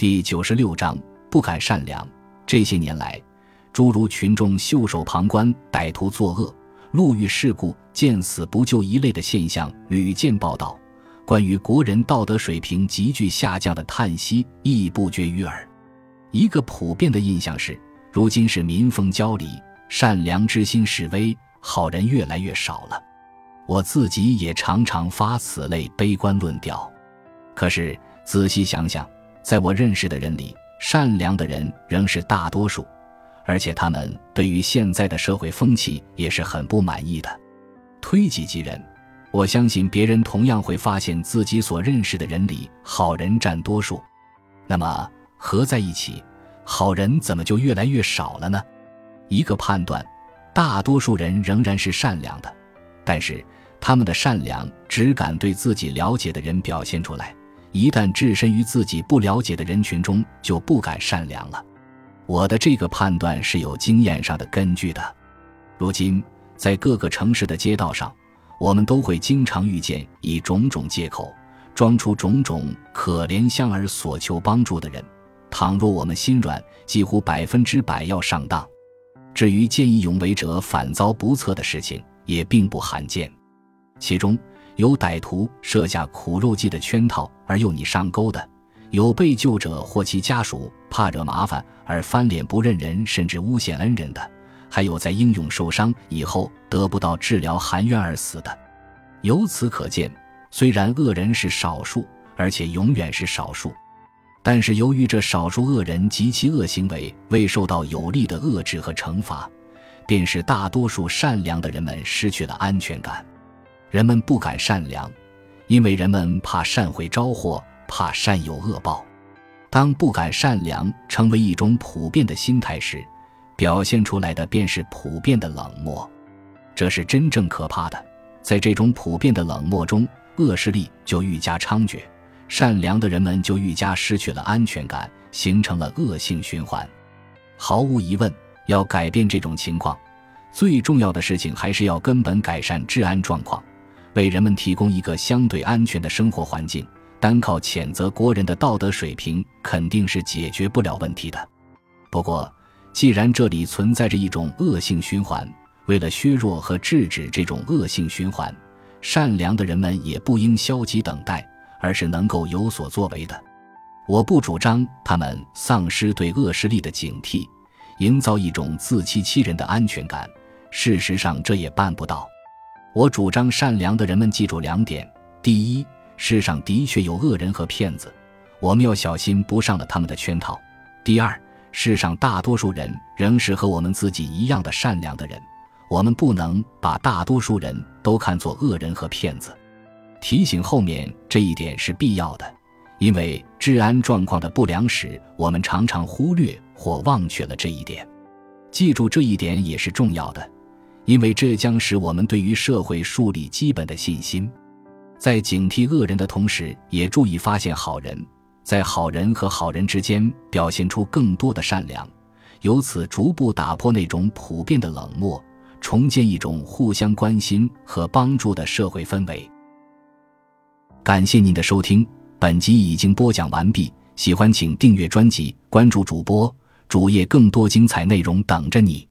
第九十六章不敢善良。这些年来，诸如群众袖手旁观、歹徒作恶、路遇事故、见死不救一类的现象屡见报道，关于国人道德水平急剧下降的叹息亦不绝于耳。一个普遍的印象是，如今是民风交离，善良之心式微，好人越来越少了。我自己也常常发此类悲观论调。可是仔细想想。在我认识的人里，善良的人仍是大多数，而且他们对于现在的社会风气也是很不满意的。推己及人，我相信别人同样会发现自己所认识的人里好人占多数。那么合在一起，好人怎么就越来越少了呢？一个判断：大多数人仍然是善良的，但是他们的善良只敢对自己了解的人表现出来。一旦置身于自己不了解的人群中，就不敢善良了。我的这个判断是有经验上的根据的。如今，在各个城市的街道上，我们都会经常遇见以种种借口，装出种种可怜相而索求帮助的人。倘若我们心软，几乎百分之百要上当。至于见义勇为者反遭不测的事情，也并不罕见。其中，有歹徒设下苦肉计的圈套而诱你上钩的，有被救者或其家属怕惹麻烦而翻脸不认人甚至诬陷恩人的，还有在英勇受伤以后得不到治疗含冤而死的。由此可见，虽然恶人是少数，而且永远是少数，但是由于这少数恶人及其恶行为未受到有力的遏制和惩罚，便使大多数善良的人们失去了安全感。人们不敢善良，因为人们怕善会招祸，怕善有恶报。当不敢善良成为一种普遍的心态时，表现出来的便是普遍的冷漠。这是真正可怕的。在这种普遍的冷漠中，恶势力就愈加猖獗，善良的人们就愈加失去了安全感，形成了恶性循环。毫无疑问，要改变这种情况，最重要的事情还是要根本改善治安状况。为人们提供一个相对安全的生活环境，单靠谴责国人的道德水平肯定是解决不了问题的。不过，既然这里存在着一种恶性循环，为了削弱和制止这种恶性循环，善良的人们也不应消极等待，而是能够有所作为的。我不主张他们丧失对恶势力的警惕，营造一种自欺欺人的安全感。事实上，这也办不到。我主张善良的人们记住两点：第一，世上的确有恶人和骗子，我们要小心不上了他们的圈套；第二，世上大多数人仍是和我们自己一样的善良的人，我们不能把大多数人都看作恶人和骗子。提醒后面这一点是必要的，因为治安状况的不良时，我们常常忽略或忘却了这一点。记住这一点也是重要的。因为这将使我们对于社会树立基本的信心，在警惕恶人的同时，也注意发现好人，在好人和好人之间表现出更多的善良，由此逐步打破那种普遍的冷漠，重建一种互相关心和帮助的社会氛围。感谢您的收听，本集已经播讲完毕。喜欢请订阅专辑，关注主播主页，更多精彩内容等着你。